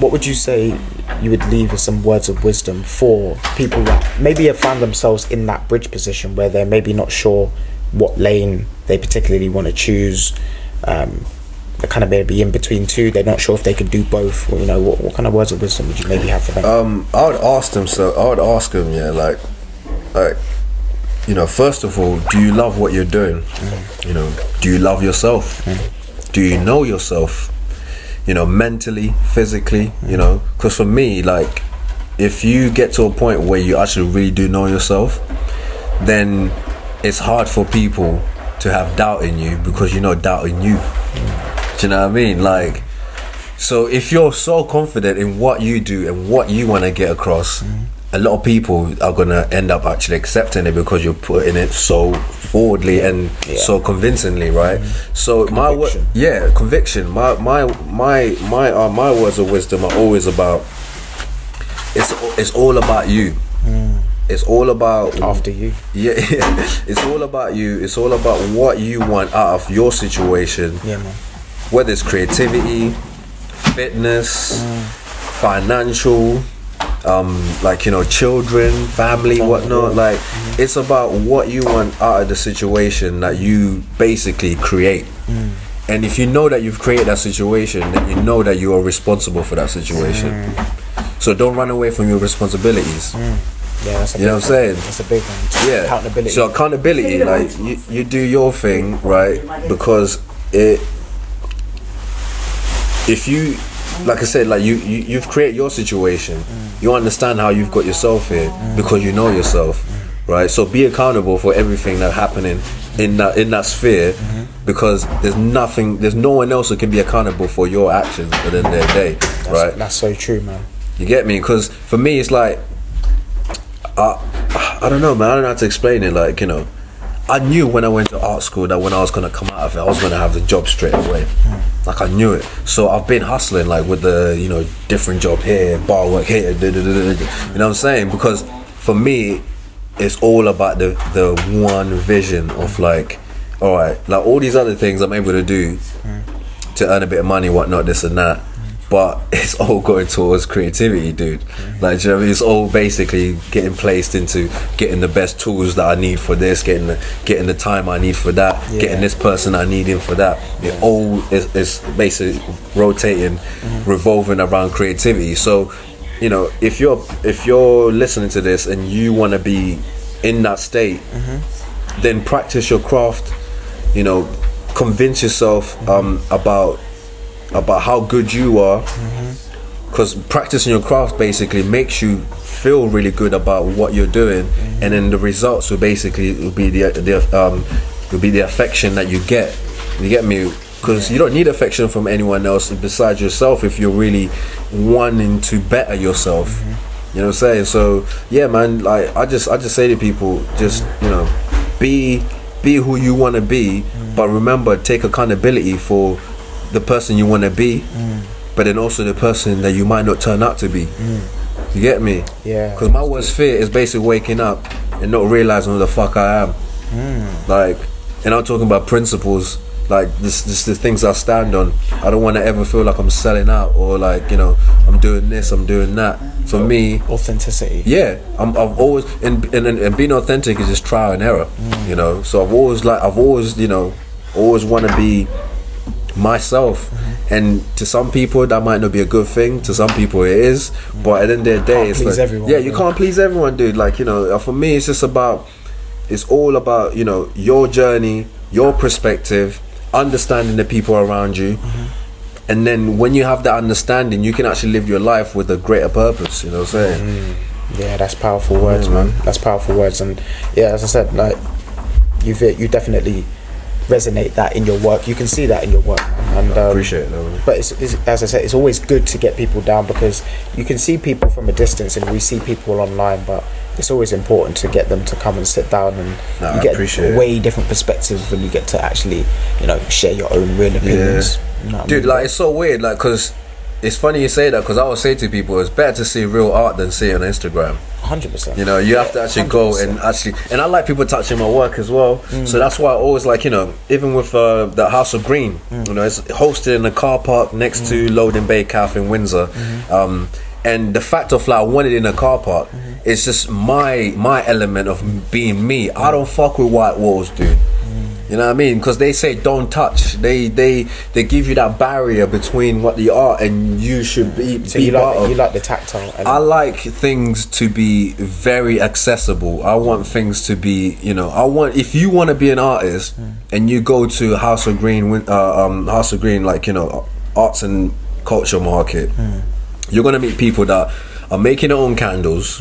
what would you say you would leave as some words of wisdom for people that maybe have found themselves in that bridge position where they're maybe not sure what lane they particularly want to choose? Um, they're kind of maybe in between two. They're not sure if they can do both. Or, you know, what, what kind of words of wisdom would you maybe have for them? Um, I would ask them. So I would ask them, yeah, like, like, you know, first of all, do you love what you're doing? You know, do you love yourself? Do you know yourself? You know, mentally, physically. You know, because for me, like, if you get to a point where you actually really do know yourself, then it's hard for people to have doubt in you because you know doubt in you. Do you know what I mean? Like, so if you're so confident in what you do and what you want to get across, mm-hmm. a lot of people are gonna end up actually accepting it because you're putting it so forwardly and so convincingly, right? So my wo- yeah, conviction. My my my my uh, my words of wisdom are always about. It's it's all about you. It's all about After you. yeah, yeah, it's all about you. It's all about what you want out of your situation Yeah, man. whether it's creativity, fitness, financial, um, like you know, children, family, whatnot. Like it's about what you want out of the situation that you basically create. Mm. And if you know that you've created that situation, then you know that you are responsible for that situation. Mm. So don't run away from your responsibilities. Mm. Yeah, that's a You know what I'm saying? one. That's a big one. Yeah. Accountability. So accountability, like you, you do your thing, right? Because it if you like I said, like you, you you've created your situation. You understand how you've got yourself here because you know yourself. Right? So be accountable for everything that's happening in that in that sphere because there's nothing there's no one else who can be accountable for your actions within their day. That's, right? That's so true, man. You get me? Because for me, it's like, I, I don't know, man. I don't know how to explain it. Like, you know, I knew when I went to art school that when I was gonna come out of it, I was gonna have the job straight away. Hmm. Like I knew it. So I've been hustling, like with the, you know, different job here, bar work here. da, da, da, da, da. You know what I'm saying? Because for me, it's all about the the one vision of like, all right, like all these other things I'm able to do hmm. to earn a bit of money, whatnot, this and that. But it's all going towards creativity, dude. Like, do you know what I mean? It's all basically getting placed into getting the best tools that I need for this, getting the getting the time I need for that, Yeah. getting this person I need in for that. It all is, is basically rotating, revolving around creativity. So, you know, if you're if you're listening to this and you want to be in that state, then practice your craft. You know, convince yourself um, about about how good you are, mm-hmm. because practicing your craft basically makes you feel really good about what you're doing, and then the results will basically will be the the um will be the affection that you get. You get me? Because you don't need affection from anyone else besides yourself if you're really wanting to better yourself. Mm-hmm. You know what I'm saying? So yeah, man. Like I just I just say to people, just you know, be be who you want to be, mm-hmm. but remember take accountability for the person you want to be, mm. but then also the person that you might not turn out to be. Mm. You get me? Yeah. Because my worst fear is basically waking up and not realizing who the fuck I am. Mm. Like, and I'm talking about principles. Like this, this, the things I stand on. I don't want to ever feel like I'm selling out or like you know I'm doing this, I'm doing that. For me, Authenticity. yeah, I'm, I've always and, and and being authentic is just trial and error, you know. So I've always like I've always you know always want to be myself, mm-hmm. and to some people that might not be a good thing. To some people it is, mm-hmm. but at the end of the day, it's please like everyone, yeah, you yeah. can't please everyone, dude. Like you know, uh, for me, it's just about it's all about you know your journey, your perspective, understanding the people around you. Mm-hmm. And then when you have that understanding, you can actually live your life with a greater purpose. You know what I'm saying? Yeah, that's powerful words, man. That's powerful words, and yeah, as I said, like you've you definitely resonate that in your work. You can see that in your work, and um, Appreciate that. Man. But it's, it's, as I said, it's always good to get people down because you can see people from a distance, and we see people online, but it's always important to get them to come and sit down, and I you get a it. way different perspective when you get to actually, you know, share your own real opinions. You know what I Dude, mean? like it's so weird, like, cause it's funny you say that, cause I would say to people, it's better to see real art than see it on Instagram. hundred percent. You know, you have to actually go and actually, and I like people touching my work as well. So that's why I always like, you know, even with uh, the House of Green, you know, it's hosted in a car park next to Loading Bay Cafe in Windsor. Um, and the fact of like I want it in a car park, it's just my my element of being me. I don't fuck with white walls, dude. You know what I mean? Because they say don't touch. They they they give you that barrier between what the art and you should be So be you like you like the tactile. element. I like things to be very accessible. I want things to be, you know, I want if you want to be an artist and you go to House of Green, uh, um, House of Green, like you know, arts and culture market, you're gonna meet people that are making their own candles.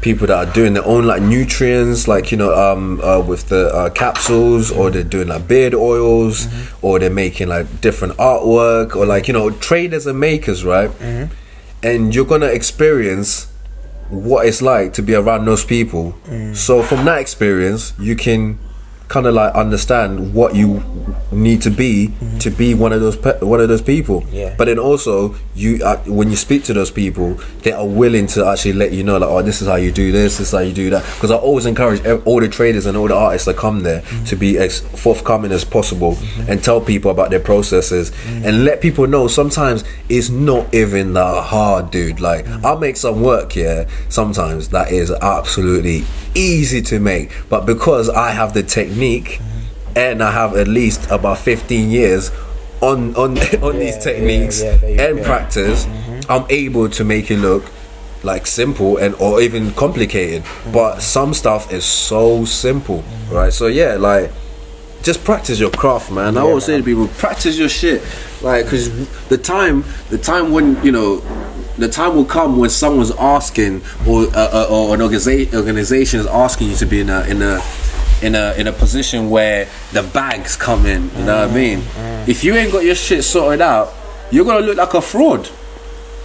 People that are doing their own like nutrients, like you know, um, uh, with the uh, capsules, or they're doing like beard oils, or they're making like different artwork, or like you know, traders and makers, right? and you're gonna experience what it's like to be around those people. So from that experience, you can kind of like understand what you need to be mm-hmm. to be one of those pe- one of those people. Yeah. But then also, you uh, when you speak to those people, they are willing to actually let you know, like, oh, this is how you do this, this is how you do that. Because I always encourage all the traders and all the artists that come there mm-hmm. to be as forthcoming as possible mm-hmm. and tell people about their processes and let people know. Sometimes it's not even that hard, dude. Like I'll make some work here sometimes that is absolutely easy to make, but because I have the technique and I have at least about 15 years on on on these techniques yeah, you and practice, I'm able to make it look like simple and or even complicated. But some stuff is so simple, right? So yeah, like just practice your craft, man. I always say to people, practice your shit, like because the time, the time when you know. The time will come when someone's asking, or uh, uh, or an organization organization is asking you to be in a in a in a in a position where the bags come in. You know what I mean? Mm-hmm. If you ain't got your shit sorted out, you're gonna look like a fraud.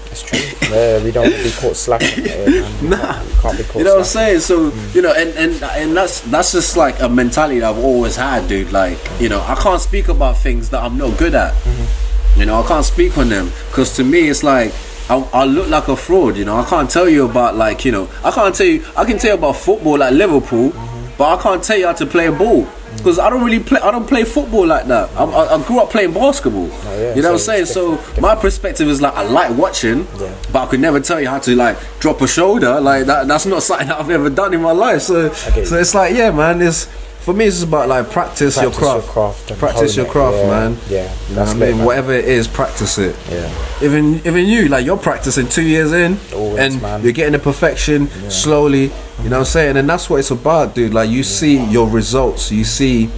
That's true. yeah, we don't be caught slacking. Nah. We can't be caught You know what I'm saying? So mm. you know, and, and and that's that's just like a mentality that I've always had, dude. Like you know, I can't speak about things that I'm not good at. Mm-hmm. You know, I can't speak on them because to me, it's like I, I look like a fraud. You know, I can't tell you about like you know, I can't tell you. I can tell you about football like Liverpool, mm-hmm. But I can't tell you how to play a ball. Because I don't really play, I don't play football like that. I, I, I grew up playing basketball. Oh, yeah, you know what I'm saying? So different, my perspective is like I like watching, Yeah. but I could never tell you how to like drop a shoulder. Like that, that's not something that I've ever done in my life. So, get so it's like, yeah, man. It's for me. It's just about like practice, your craft, your craft practice your craft, Yeah, man. yeah. you know That's what I mean. man. Whatever it is, practice it. Yeah. Even even you, like you're practicing two years in, Always, and man. you're getting the perfection slowly. You know what I'm saying? And that's what it's about, dude. Like you see your results, you see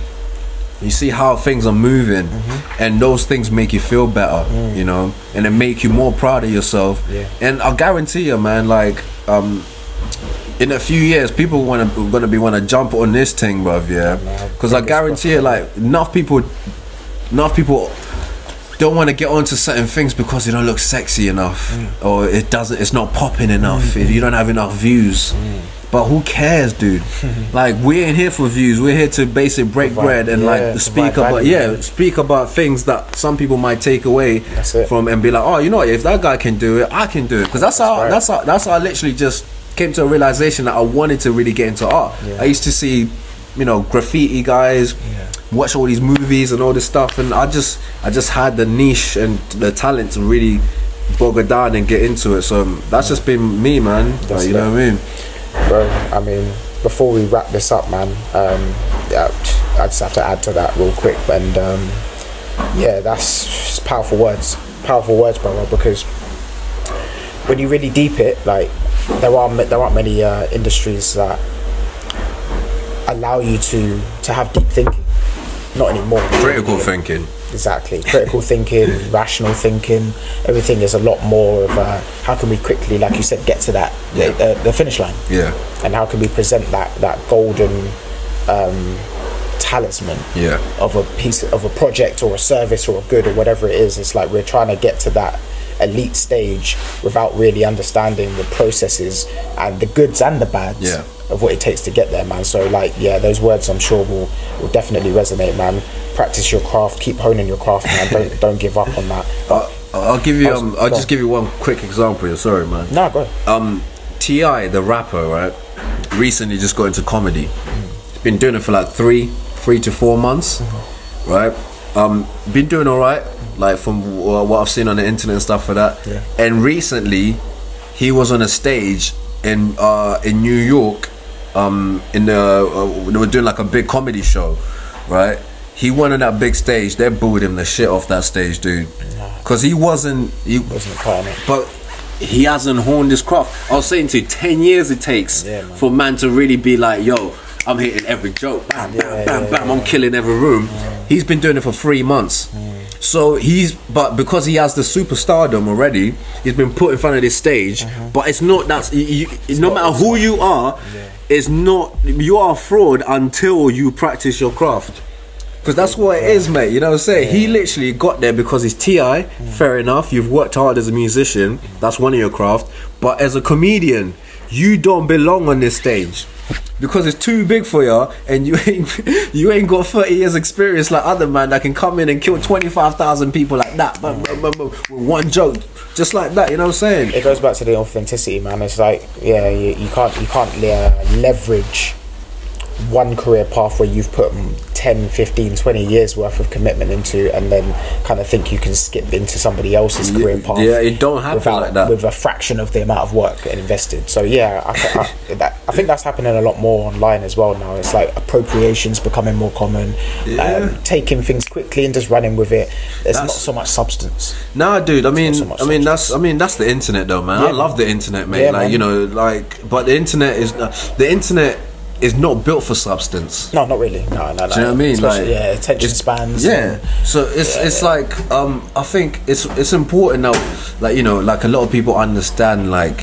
You see how things are moving, Mm-hmm. and those things make you feel better, you know, and it make you more proud of yourself. Mm. Yeah. And I guarantee you, man, like um, in a few years, people want to gonna be want to jump on this thing, bruv. Yeah, because I guarantee you, like enough people, enough people don't want to get onto certain things because they don't look sexy enough, Mm. or it doesn't, it's not popping enough. You don't have enough views. Mm. But who cares, dude? like we ain't here for views. We're here to basically break Provide- bread and yeah, like speak about value, yeah, speak about things that some people might take away from and be like, oh, you know what? If that guy can do it, I can do it. Because that's how right. that's how that's how I literally just came to a realization that I wanted to really get into art. Yeah. I used to see, you know, graffiti guys, watch all these movies and all this stuff, and I just I just had the niche and the talent to really bog it down and get into it. So that's just been me, man. Like, you know what I mean? bro. I mean, before we wrap this up, man, um, yeah, I just have to add to that real quick. And um, yeah, that's powerful words, powerful words, brother. Because when you really deep it, like there are there aren't many uh, industries that allow you to to have deep thinking. Not anymore. Critical thinking. Exactly. Critical thinking, rational thinking, everything is a lot more of a, how can we quickly, like you said, get to that, Yeah. the, the finish line Yeah. and how can we present that that golden um, talisman Yeah. of a piece of a project or a service or a good or whatever it is it's like we're trying to get to that elite stage without really understanding the processes and the goods and the bads Yeah. of what it takes to get there man so like yeah those words i'm sure will will definitely resonate man practice your craft keep honing your craft man don't don't give up on that Uh, I'll give you. Um, I'll just on. give you one quick example. here, Sorry, man. no go um TI the rapper right recently just got into comedy he's been doing it for like three three to four months right um been doing all right like from what I've seen on the internet and stuff for that Yeah. and recently he was on a stage in uh in New York um in the uh, they were doing like a big comedy show right he went on that big stage they booed him the shit off that stage dude because he wasn't he wasn't it but he hasn't honed his craft. I was saying to you, 10 years it takes Yeah, man. for man to really be like, yo, I'm hitting every joke. Bam, bam, Yeah, bam, yeah, bam. I'm killing every room. He's been doing it for three months. So he's, but because he has the superstardom already, he's been put in front of this stage. Uh-huh. But it's not that, you, you, no matter who you are, it's not, you are a fraud until you practice your craft. Because that's what it is, mate. You know what I'm saying? He literally got there because he's TI. Fair enough. You've worked hard as a musician. That's one of your craft. But as a comedian, you don't belong on this stage. Because it's too big for you, and you ain't you ain't got thirty years experience like other man that can come in and kill twenty five thousand people like that, bam, with one joke, just like that. You know what I'm saying? it goes back to the authenticity, man. It's like, yeah, you, you can't you can't uh, leverage one career path where you've put 10, 15, 20 years worth of commitment into, and then kind of think you can skip into somebody else's career path. yeah, it don't happen without, like that. With a fraction of the amount of work invested. So yeah, I, I, that, I think that's happening a lot more online as well now. It's like appropriations becoming more common, Yeah. um, taking things quickly and just running with it. There's not so much substance. Nah, dude. I mean, so I mean that's. I mean that's the internet, though, man. Yeah, I love man. the internet, mate. Like man. you know, like but the internet is uh, the internet is not built for substance. No, not really. No, no, no. Do you know what I mean? Especially, Like, yeah, attention spans. Yeah. and- So it's it's like um I think it's it's important now like you know like a lot of people understand like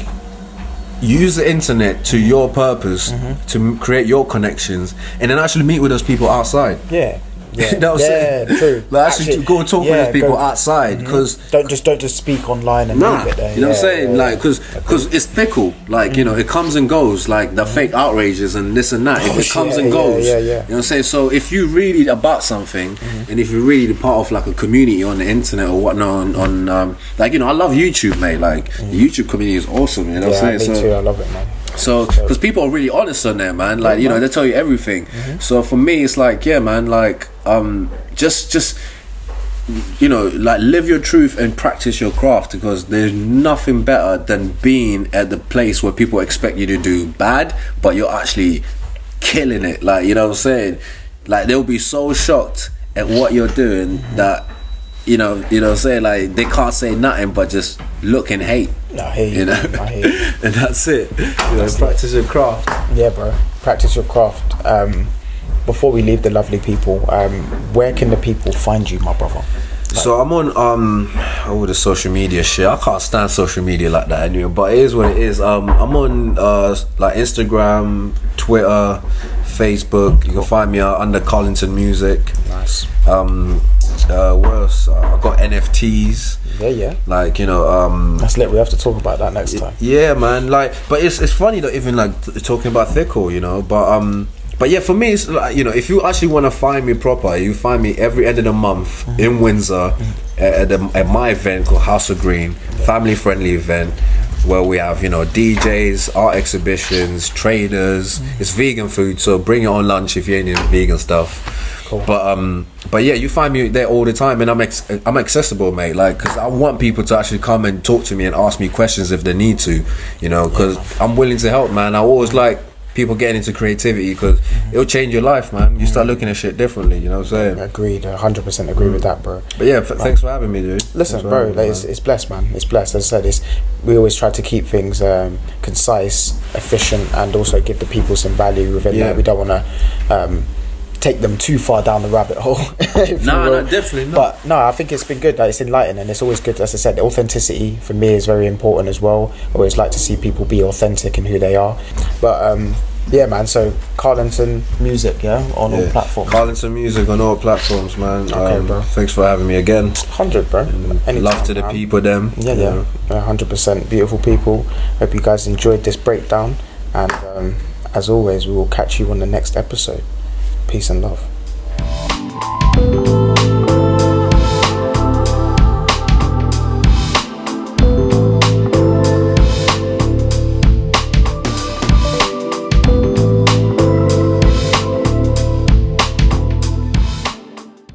use the internet to your purpose Mm-hmm. to create your connections and then actually meet with those people outside. yeah. Yeah, you know what I'm yeah, saying? true. Like actually, to go talk yeah, with those people go- Mm-hmm. outside because Don't just don't just speak online and Nah, leave it there. you know what I'm saying? yeah, Like, cause, cause it's fickle. Like, you know, it comes and goes. Like the fake outrages and this and that. It- Oh, it comes yeah, and goes. yeah, yeah. You know what I'm saying? So if you really about something, Mm-hmm. and if you're really part of like a community on the internet or whatnot, on, on um, like you know, I love YouTube, mate. Like the YouTube community is awesome. You know what Mm. yeah, I'm me saying? too. So, I love it, man. So because people are really honest on there, man. Like you know, they tell you everything. Mm-hmm. So for me, it's like, yeah, man. Like, um, just just you know, like live your truth and practice your craft because there's nothing better than being at the place where people expect you to do bad, but you're actually killing it. Like, you know what I'm saying? Like, they'll be so shocked at what you're doing that, you know, you know what I'm saying? Like, they can't say nothing but just look and hate. I hear you. You know. I hear you. and that's it. You know, practice your craft. Yeah, bro. Practice your craft. Um, before we leave the lovely people, um, where can the people find you, my brother? So I'm on um all the social media shit. I can't stand social media like that anyway. But it is what it is. Um I'm on uh like Instagram, Twitter, Facebook. You can find me uh, under Carlington Music. Nice. Um uh what else? Uh, I got NFTs. Yeah, yeah. Like, you know, um That's lit. We have to talk about that next time. yeah, man. Like, but it's it's funny that even like t- talking about Thickle, you know. But um, but yeah, for me, it's like you know, if you actually want to find me proper, you find me every end of the month mm-hmm. in Windsor mm-hmm. at, at, the, at my event called House of Green, family friendly event. Where we have, you know, DJs, art exhibitions, traders. Mm-hmm. It's vegan food, so bring your own lunch if you ain't into vegan stuff. Cool. But um, but yeah, you find me there all the time, and I'm ex- I'm accessible, mate. Like, cause I want people to actually come and talk to me and ask me questions if they need to, you know, cause I'm willing to help, man. I always like people getting into creativity because it'll change your life, man. You start looking at shit differently, you know what I'm saying? Agreed. hundred percent agree with that, bro. But yeah, f- thanks for having me, dude. Listen, bro, me, like, it's, it's blessed, man. It's blessed. As I said, it's we always try to keep things um, concise, efficient, and also give the people some value within Yeah. that. We don't want to um, take them too far down the rabbit hole. if you Nah, will. definitely not. But no, I think it's been good. Like, it's enlightening. It's always good. As I said, authenticity for me is very important as well. I always like to see people be authentic in who they are. But um, yeah, man. So Carlington music, yeah, on all platforms. Carlington Music on all platforms, man. Okay, um, bro. Thanks for having me again. Hundred, bro. Anytime, Love to the man. people, them. Yeah, you yeah, know. hundred percent. Beautiful people. Hope you guys enjoyed this breakdown, and um, as always, we will catch you on the next episode. Peace and love.